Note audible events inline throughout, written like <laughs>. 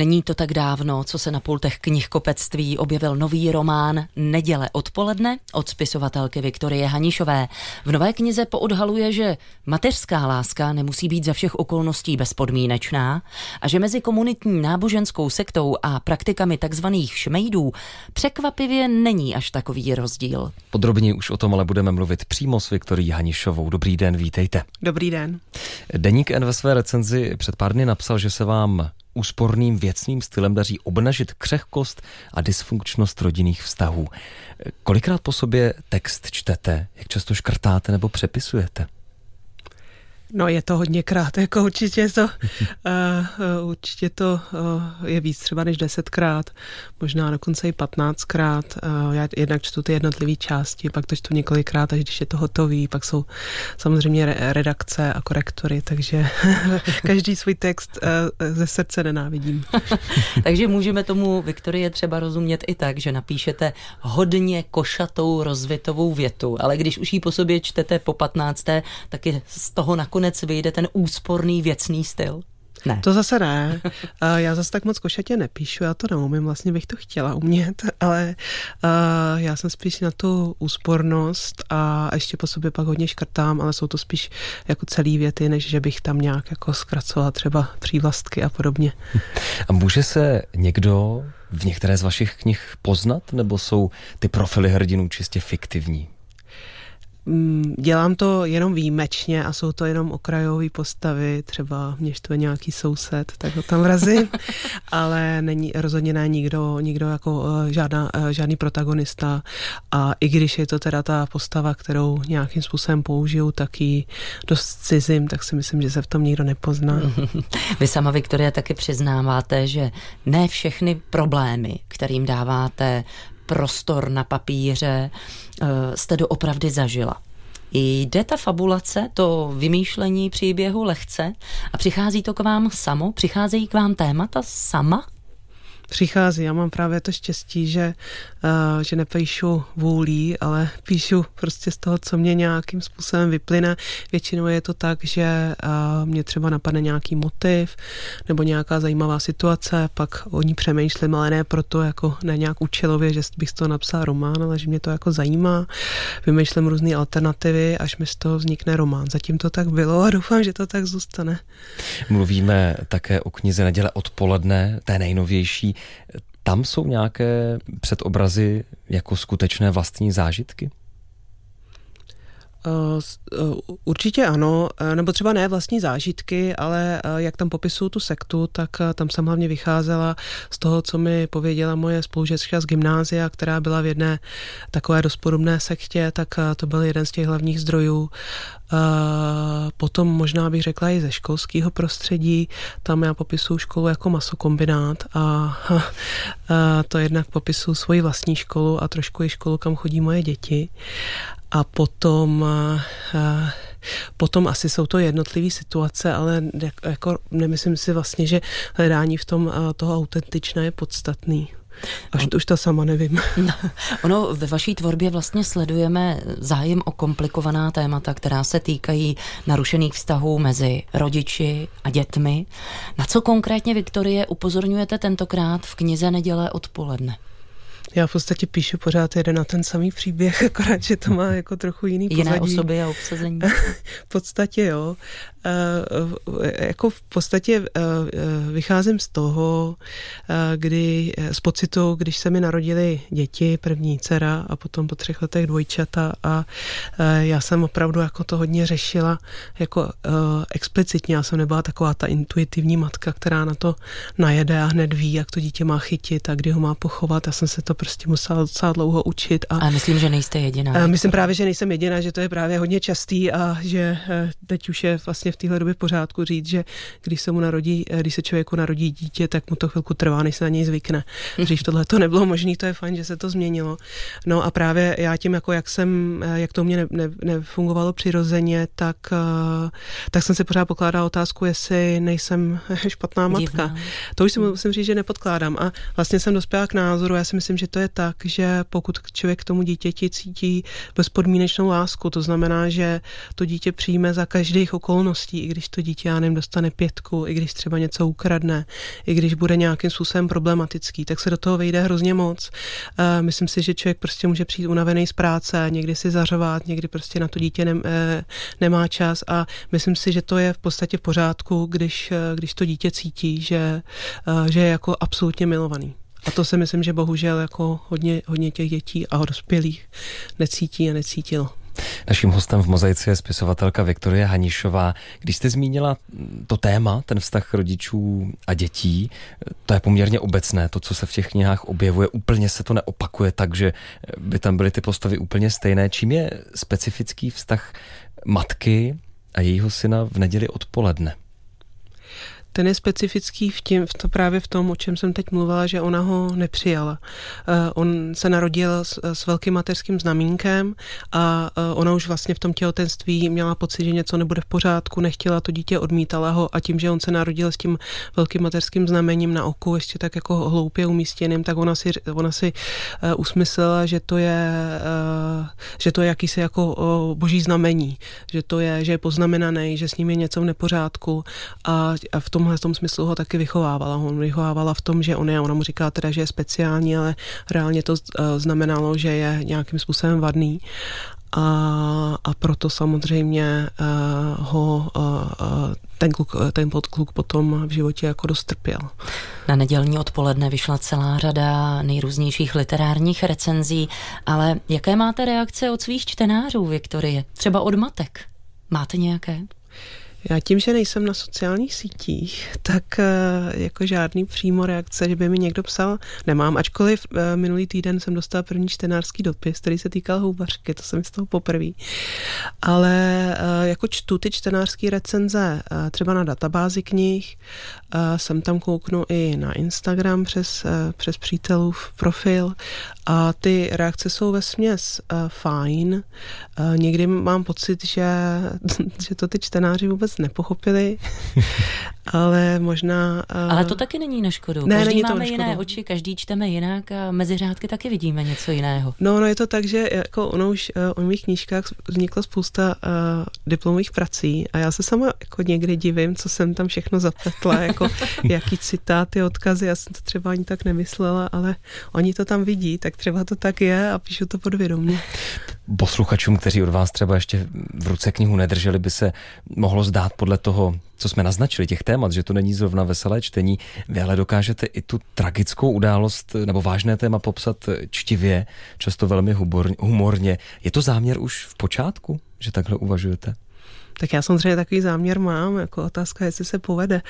Není to tak dávno, co se na pultech knihkopectví objevil nový román Neděle odpoledne od spisovatelky Viktorie Hanišové. V nové knize poodhaluje, že mateřská láska nemusí být za všech okolností bezpodmínečná a že mezi komunitní náboženskou sektou a praktikami takzvaných šmejdů překvapivě není až takový rozdíl. Podrobně už o tom ale budeme mluvit přímo s Viktorií Hanišovou. Dobrý den, vítejte. Dobrý den. Deník N ve své recenzi před pár dny napsal, že se vám úsporným věcným stylem daří obnažit křehkost a dysfunkčnost rodinných vztahů. Kolikrát po sobě text čtete? Jak často škrtáte nebo přepisujete? No je to hodně krát, jako určitě to, uh, <laughs> určitě to uh, je víc třeba než desetkrát, možná dokonce i patnáctkrát. Uh, já jednak čtu ty jednotlivé části, pak to čtu několikrát, až když je to hotový, pak jsou samozřejmě re- redakce a korektory, takže <laughs> každý svůj text uh, ze srdce nenávidím. <laughs> takže můžeme tomu, Viktorie, třeba rozumět i tak, že napíšete hodně košatou rozvitovou větu, ale když už ji po sobě čtete po patnácté, tak je z toho nakonec nakonec vyjde ten úsporný věcný styl? Ne. To zase ne. <laughs> Já zase tak moc košatě nepíšu, já to neumím, vlastně bych to chtěla umět, <laughs> ale já jsem spíš na tu úspornost a ještě po sobě pak hodně škrtám, ale jsou to spíš jako celý věty, než že bych tam nějak jako zkracovala třeba přívlastky a podobně. <laughs> A může se někdo v některé z vašich knih poznat, nebo jsou ty profily hrdinů čistě fiktivní? Mm, dělám to jenom výjimečně a jsou to jenom okrajové postavy, třeba mě štve nějaký soused, tak ho tam vrazím, <laughs> ale není rozhodně ne nikdo, nikdo jako eh, žádná, eh, žádný protagonista a i když je to teda ta postava, kterou nějakým způsobem použiju, tak ji dost cizím, tak si myslím, že se v tom nikdo nepozná. <laughs> Vy sama, Viktoria, taky přiznáváte, že ne všechny problémy, kterým dáváte prostor na papíře eh, jste doopravdy zažila. Jde ta fabulace, to vymýšlení příběhu lehce a přichází to k vám samo? Přicházejí k vám témata sama? Přichází. Já mám právě to štěstí, že, uh, že nepíšu vůlí, ale píšu prostě z toho, co mě nějakým způsobem vyplyne. Většinou je to tak, že uh, mě třeba napadne nějaký motiv nebo nějaká zajímavá situace, pak o ní přemýšlím, ale ne proto jako ne nějak účelově, že bych z toho napsal román, ale že mě to jako zajímá. Vymýšlím různé alternativy, až mi z toho vznikne román. Zatím to tak bylo a doufám, že to tak zůstane. Mluvíme také o knize Neděle odpoledne, té nejnovější. Tam jsou nějaké předobrazy jako skutečné vlastní zážitky? Eh, eh, určitě ano, eh, nebo třeba ne vlastní zážitky, ale jak tam popisuju tu sektu, tak tam jsem hlavně vycházela z toho, co mi pověděla moje spolužečka z gymnázia, která byla v jedné takové dost podobné sektě, tak to byl jeden z těch hlavních zdrojů. Potom možná bych řekla i ze školského prostředí, tam já popisuju školu jako masokombinát a <laughs> to jednak popisuju svoji vlastní školu a trošku i školu, kam chodí moje děti. A potom, potom asi jsou to jednotlivé situace, ale jako nemyslím si vlastně, že hledání v tom toho autentičné je podstatný. Až to už to sama nevím. <laughs> No, ono ve vaší tvorbě vlastně sledujeme zájem o komplikovaná témata, která se týkají narušených vztahů mezi rodiči a dětmi. Na co konkrétně, Viktorie, upozorňujete tentokrát v knize Neděle odpoledne? Já v podstatě píšu pořád jeden na ten samý příběh, <laughs> akorát, že to má jako trochu jiný pozadí. Jiné osoby a obsazení. <laughs> v podstatě jo. Uh, jako v podstatě uh, vycházím z toho, kdy z pocitu, když se mi narodili děti, první dcera a potom po třech letech dvojčata a já jsem opravdu jako to hodně řešila jako explicitně. Já jsem nebyla taková ta intuitivní matka, která na to najede a hned ví, jak to dítě má chytit a kdy ho má pochovat. Já jsem se to prostě musela docela dlouho učit. A, a myslím, že nejste jediná. Myslím právě, že nejsem jediná, že to je právě hodně častý a že teď už je vlastně v téhle době pořádku říct, že když se mu narodí, eh, když se člověku narodí dítě, tak mu to chvilku trvá, než se na něj zvykne. <laughs> Dřív tohle to nebylo možné, to je fajn, že se to změnilo. No a právě já tím, jako jak jsem, eh, jak to mě ne, ne, nefungovalo přirozeně, tak, eh, tak jsem si pořád pokládala otázku, jestli nejsem <laughs> špatná matka. Divná. To už si musím říct, že nepodkládám. A vlastně jsem dospěla k názoru, já si myslím, že to je tak, že pokud člověk k tomu dítěti cítí bezpodmínečnou lásku, to znamená, že to dítě přijme za každých okolností, minulostí, i když to dítě, já nevím, dostane pětku, i když třeba něco ukradne, i když bude nějakým způsobem problematický, tak se do toho vejde hrozně moc. Uh, myslím si, že člověk prostě může přijít unavený z práce, někdy si zařovat, někdy prostě na to dítě ne, eh, nemá čas a myslím si, že to je v podstatě v pořádku, když, eh, když to dítě cítí, že, eh, že je jako absolutně milovaný. A to si myslím, že bohužel jako hodně, hodně těch dětí a dospělých necítí a necítilo. Naším hostem v Mozaice je spisovatelka Viktorie Hanišová. Když jste zmínila to téma, ten vztah rodičů a dětí, to je poměrně obecné, to, co se v těch knihách objevuje, úplně se to neopakuje tak, že by tam byly ty postavy úplně stejné. Čím je specifický vztah matky a jejího syna v neděli odpoledne? Ten je specifický v, tím, v to právě v tom, o čem jsem teď mluvila, že ona ho nepřijala. Uh, on se narodil s, s velkým mateřským znamínkem a uh, ona už vlastně v tom těhotenství měla pocit, že něco nebude v pořádku, nechtěla to dítě, odmítala ho a tím, že on se narodil s tím velkým mateřským znamením na oku, ještě tak jako hloupě umístěným, tak ona si, ona si uh, usmyslela, že to je, že to je jakýsi jako boží znamení, že to je, že je poznamenaný, že s ním je něco v nepořádku a, a v tom tomhle tom smyslu ho taky vychovávala. On vychovávala v tom, že on je, ona mu říká teda, že je speciální, ale reálně to eh, znamenalo, že je nějakým způsobem vadný. A, a proto samozřejmě uh, ho uh, ten kluk, ten kluk potom v životě jako dostrpěl. Na nedělní odpoledne vyšla celá řada nejrůznějších literárních recenzí, ale jaké máte reakce od svých čtenářů, Viktorie? Třeba od matek? Máte nějaké? Já tím, že nejsem na sociálních sítích, tak eh, jako žádný přímo reakce, že by mi někdo psal, nemám, ačkoliv eh, minulý týden jsem dostala první čtenářský dopis, který se týkal houbařky, to jsem z toho poprvé. Ale eh, jako čtu ty čtenářské recenze třeba na databázi knih, jsem tam kouknu i na Instagram přes, přes přítelův profil a ty reakce jsou ve směs fajn. Někdy mám pocit, že, <laughs> že to ty čtenáři vůbec vůbec nepochopili, <laughs> ale možná... Uh... Ale to taky není na škodu. Ne, každý není máme to jiné oči, každý čteme jinak a mezi řádky taky vidíme něco jiného. No, no je to tak, že jako ono už uh, o mých knížkách vznikla spousta uh, diplomových prací a já se sama jako někdy divím, co jsem tam všechno zapletla, jako <laughs> jaký citáty, odkazy, já jsem to třeba ani tak nemyslela, ale oni to tam vidí, tak třeba to tak je a píšu to podvědomě. Posluchačům, kteří od vás třeba ještě v ruce knihu nedrželi, by se mohlo zdát podle toho, co jsme naznačili, těch témat, že to není zrovna veselé čtení, vy ale dokážete i tu tragickou událost nebo vážné téma popsat čtivě, často velmi humorně. Je to záměr už v počátku, že takhle uvažujete? Tak já samozřejmě takový záměr mám, jako otázka, jestli se povede.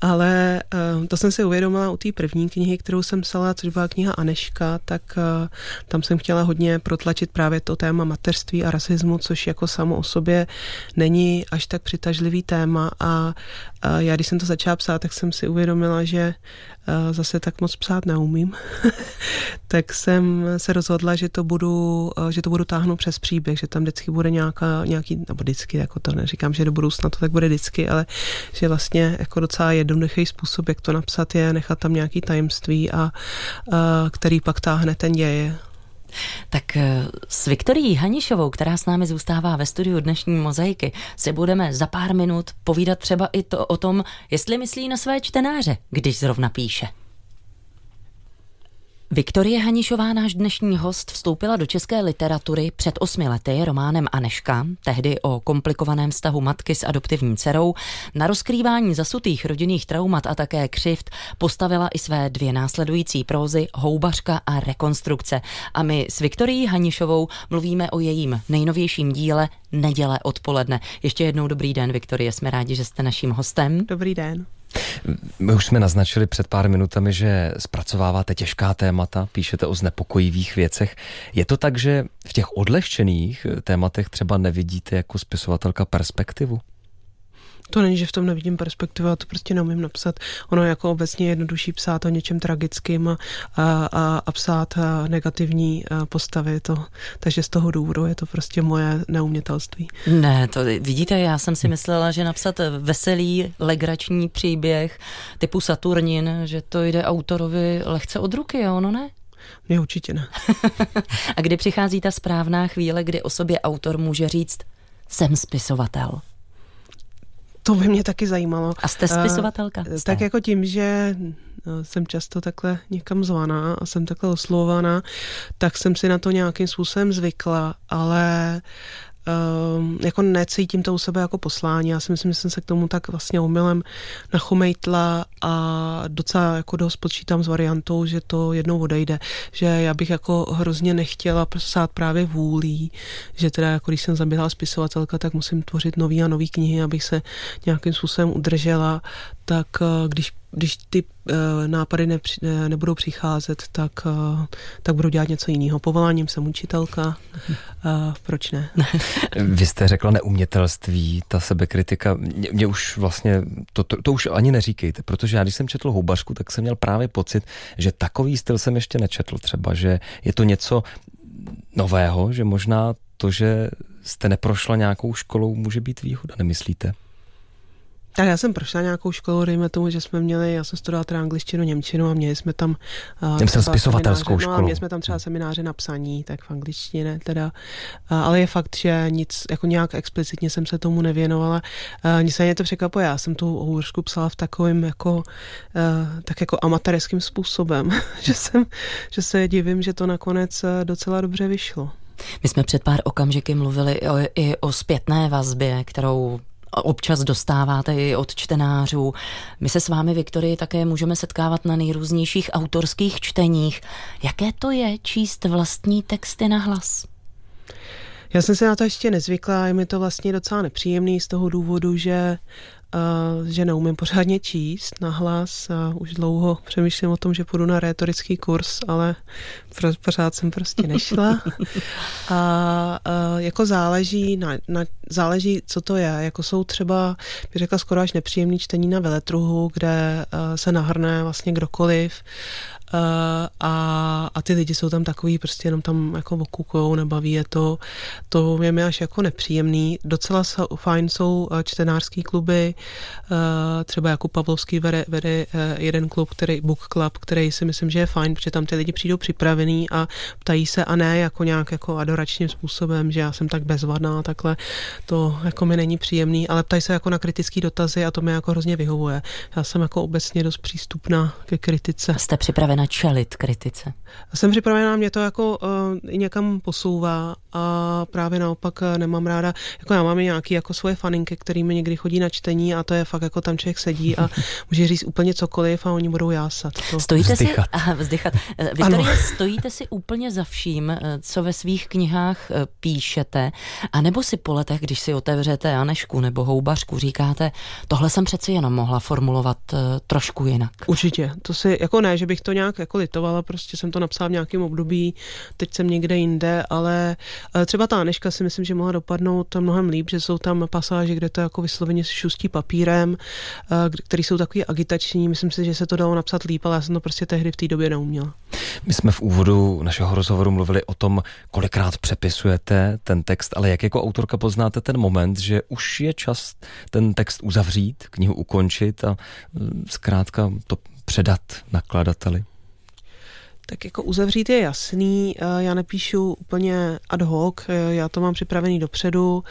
Ale uh, to jsem si uvědomila u té první knihy, kterou jsem psala, což byla kniha Aneška, tak uh, tam jsem chtěla hodně protlačit právě to téma mateřství a rasismu, což jako samo o sobě není až tak přitažlivý téma. A uh, já, když jsem to začala psát, tak jsem si uvědomila, že zase tak moc psát neumím, <laughs> tak jsem se rozhodla, že to budu, že to budu táhnout přes příběh, že tam vždycky bude nějaká, nějaký, nebo vždycky, jako to neříkám, že do budoucna to tak bude vždycky, ale že vlastně jako docela jednoduchý způsob, jak to napsat, je nechat tam nějaký tajemství a, a který pak táhne ten děj. Tak eh, s Viktorií Hanišovou, která s námi zůstává ve studiu dnešní mozaiky, se budeme za pár minut povídat třeba i to o tom, jestli myslí na své čtenáře, když zrovna píše. Viktorie Hanišová, náš dnešní host, vstoupila do české literatury před osmi lety románem Aneška, tehdy o komplikovaném vztahu matky s adoptivní dcerou. Na rozkrývání zasutých rodinných traumat a také křivt postavila i své dvě následující prózy Houbařka a rekonstrukce. A my s Viktorií Hanišovou mluvíme o jejím nejnovějším díle Neděle odpoledne. Ještě jednou dobrý den, Viktorie, jsme rádi, že jste naším hostem. Dobrý den. My už jsme naznačili před pár minutami, že zpracováváte těžká témata, píšete o znepokojivých věcech. Je to tak, že v těch odlehčených tématech třeba nevidíte jako spisovatelka perspektivu? To není, že v tom nevidím perspektivu, já to prostě neumím napsat. Ono je jako obecně jednodušší psát o něčem tragickým a, a, a psát negativní postavy. To, takže z toho důvodu je to prostě moje neumětelství. Ne, to vidíte, já jsem si myslela, že napsat veselý, legrační příběh typu Saturnin, že to jde autorovi lehce od ruky, a ono ne? Mně určitě ne. <laughs> a kdy přichází ta správná chvíle, kdy o sobě autor může říct, jsem spisovatel? To by mě taky zajímalo. A jste spisovatelka? Uh, tak jako tím, že jsem často takhle někam zvaná a jsem takhle oslovovaná, tak jsem si na to nějakým způsobem zvykla, ale uh, jako necítím to u sebe jako poslání. Já si myslím, že jsem se k tomu tak vlastně omylem nachomejtla a docela jako dost počítám s variantou, že to jednou odejde. Že já bych jako hrozně nechtěla psát právě vůlí, že teda jako když jsem zaběhla spisovatelka, tak musím tvořit nový a nový knihy, abych se nějakým způsobem udržela, tak uh, když když ty uh, nápady ne, ne, nebudou přicházet, tak, uh, tak budu dělat něco jiného. Povoláním jsem učitelka, uh, proč ne? Vy jste řekla neumětelství, ta sebekritika, mě, mě už vlastně, to, to, to už ani neříkejte, protože já když jsem četl Houbašku, tak jsem měl právě pocit, že takový styl jsem ještě nečetl třeba, že je to něco nového, že možná to, že jste neprošla nějakou školou, může být výhoda, nemyslíte? Tak já jsem prošla nějakou školu, dejme tomu, že jsme měli, já jsem studovala teda angličtinu, němčinu a měli jsme tam uh, jsem spisovatelskou školu. No, a měli jsme tam třeba semináře na psaní, tak v angličtině teda. Uh, ale je fakt, že nic, jako nějak explicitně jsem se tomu nevěnovala. Uh, nicméně to překvapuje, já jsem tu hůřku psala v takovým jako, uh, tak jako amatérským způsobem, <laughs> že, jsem, že se divím, že to nakonec docela dobře vyšlo. My jsme před pár okamžiky mluvili o, i o zpětné vazbě, kterou občas dostáváte i od čtenářů. My se s vámi, Viktorii, také můžeme setkávat na nejrůznějších autorských čteních. Jaké to je číst vlastní texty na hlas? Já jsem se na to ještě nezvykla, je mi to vlastně docela nepříjemný z toho důvodu, že že neumím pořádně číst na hlas a už dlouho přemýšlím o tom, že půjdu na rétorický kurz, ale pořád jsem prostě nešla. <laughs> A, a jako záleží, na, na, záleží, co to je. Jako jsou třeba, bych řekla, skoro až nepříjemný čtení na veletruhu, kde se nahrne vlastně kdokoliv a, a ty lidi jsou tam takový, prostě jenom tam jako okukujou, nebaví je to. To je mi až jako nepříjemný. Docela fajn jsou čtenářský kluby, třeba jako Pavlovský vede, vede jeden klub, který, Book Club, který si myslím, že je fajn, protože tam ty lidi přijdou připravený a ptají se a ne jako nějak jako adoračním způsobem, že já jsem tak bezvadná, takhle to jako mi není příjemný, ale ptají se jako na kritické dotazy a to mi jako hrozně vyhovuje. Já jsem jako obecně dost přístupná ke kritice. Jste připravena čelit kritice? Jsem připravená, mě to jako uh, někam posouvá a právě naopak eh, nemám ráda, jako já mám i nějaký jako svoje faninky, kterými někdy chodí na čtení a to je fakt jako tam člověk sedí a <laughs> může říct úplně cokoliv a oni budou jásat. To. Stojíte vzdychat. si, aha, vzdychat. Eh, Viktorie, stojíte si úplně za vším, co ve svých knihách píšete, a nebo si po letech, když si otevřete Anešku nebo Houbařku, říkáte, tohle jsem přeci jenom mohla formulovat trošku jinak. Určitě, to si, jako ne, že bych to nějak jako litovala, prostě jsem to napsala v nějakém období, teď jsem někde jinde, ale eh, třeba ta Aneška si myslím, že mohla dopadnout mnohem líp, že jsou tam pasáže, kde to jako vysloveně šustí papírem, eh, který jsou takový agitační, myslím si, že se to dalo napsat líp, ale já jsem to prostě tehdy v té době neuměla. My jsme v úvodu našeho rozhovoru mluvili o tom, kolikrát přepisujete ten text, ale jak jako autorka poznáte ten moment, že už je čas ten text uzavřít, knihu ukončit a mm, zkrátka to předat nakladateli? Tak jako uzavřít je jasný, eh, já nepíšu úplně ad hoc, eh, já to mám připravený dopředu,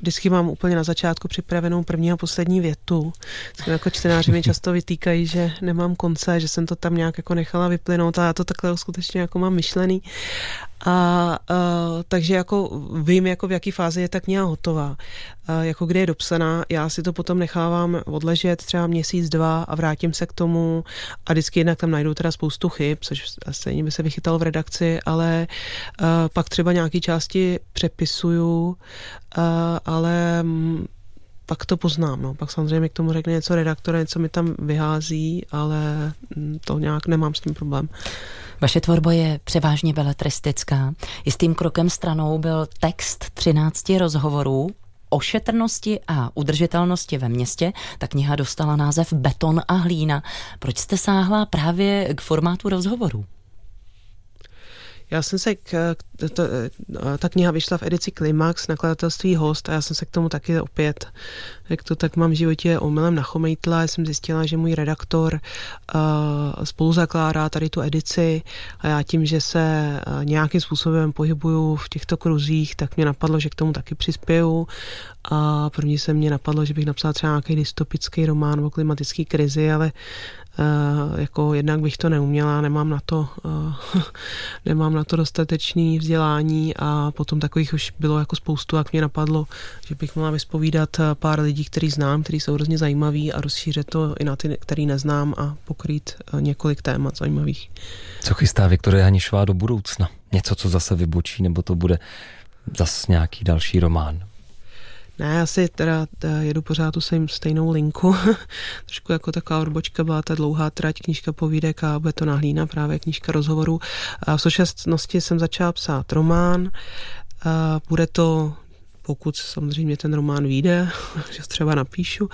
vždycky mám úplně na začátku připravenou první a poslední větu. Jako čtenáři mi často vytýkají, že nemám konce, že jsem to tam nějak jako nechala vyplynout a já to takhle skutečně jako mám myšlený. A uh, takže jako vím, jako v jaký fázi je ta kniha hotová. Uh, jako kde je dopsaná, já si to potom nechávám odležet třeba měsíc, dva a vrátím se k tomu a vždycky jednak tam najdu teda spoustu chyb, což stejně by se vychytal v redakci, ale uh, pak třeba nějaký části přepisuju, ale pak to poznám. No. Pak samozřejmě k tomu řekne něco redaktora, něco mi tam vyhází, ale to nějak nemám s tím problém. Vaše tvorba je převážně beletristická. Jistým krokem stranou byl text 13 rozhovorů o šetrnosti a udržitelnosti ve městě. Ta kniha dostala název Beton a hlína. Proč jste sáhla právě k formátu rozhovorů? Já jsem se, k, to, ta kniha vyšla v edici Klimax, nakladatelství Host a já jsem se k tomu taky opět, jak to tak mám v životě omylem nachomejtla, jsem zjistila, že můj redaktor uh, spolu zakládá tady tu edici a já tím, že se uh, nějakým způsobem pohybuju v těchto kruzích, tak mě napadlo, že k tomu taky přispěju. A první se mě napadlo, že bych napsala třeba nějaký dystopický román o klimatické krizi, ale jako jednak bych to neuměla, nemám na to, uh, <laughs> nemám na to dostatečný vzdělání a potom takových už bylo jako spoustu, jak mě napadlo, že bych měla vyspovídat eh, pár lidí, který znám, který jsou hrozně zajímaví a rozšířit to i na ty, který neznám a pokrýt několik témat zajímavých. Co chystá Viktoria Hanišová do budoucna? Něco, co zase vybočí, nebo to bude zase nějaký další román? Ne, já si teda jedu pořád tu stejnou linku. <laughs> Trošku jako taková odbočka byla ta dlouhá trať, knížka povídek a bude to nahlína, právě knížka rozhovorů. A v současnosti jsem začala psát román. A bude to pokud samozřejmě ten román vyjde, <laughs> že třeba napíšu,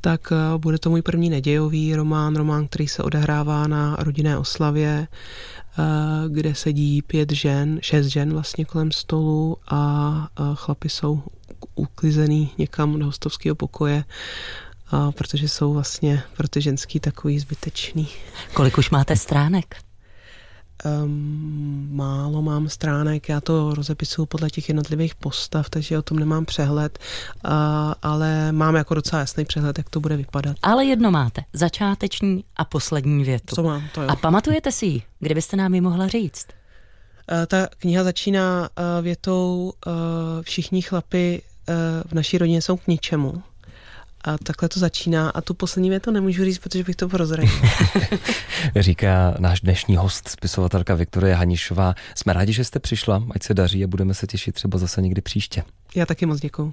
tak bude to můj první nedějový román, román, který se odehrává na rodinné oslavě, kde sedí pět žen, šest žen vlastně kolem stolu a chlapi jsou uklizený někam do hostovského pokoje, a protože jsou vlastně pro ty ženský takový zbytečný. Kolik už máte stránek? Um, málo mám stránek, já to rozepisuju podle těch jednotlivých postav, takže o tom nemám přehled, uh, ale mám jako docela jasný přehled, jak to bude vypadat. Ale jedno máte, začáteční a poslední větu. Co mám, to jo. A pamatujete si ji, kdybyste nám ji mohla říct? Uh, ta kniha začíná uh, větou uh, všichni chlapi v naší rodině jsou k ničemu. A takhle to začíná a tu poslední větu nemůžu říct, protože bych to prozradil. <laughs> Říká náš dnešní host, spisovatelka Viktorie Hanišová. Jsme rádi, že jste přišla, ať se daří a budeme se těšit třeba zase někdy příště. Já taky moc děkuji.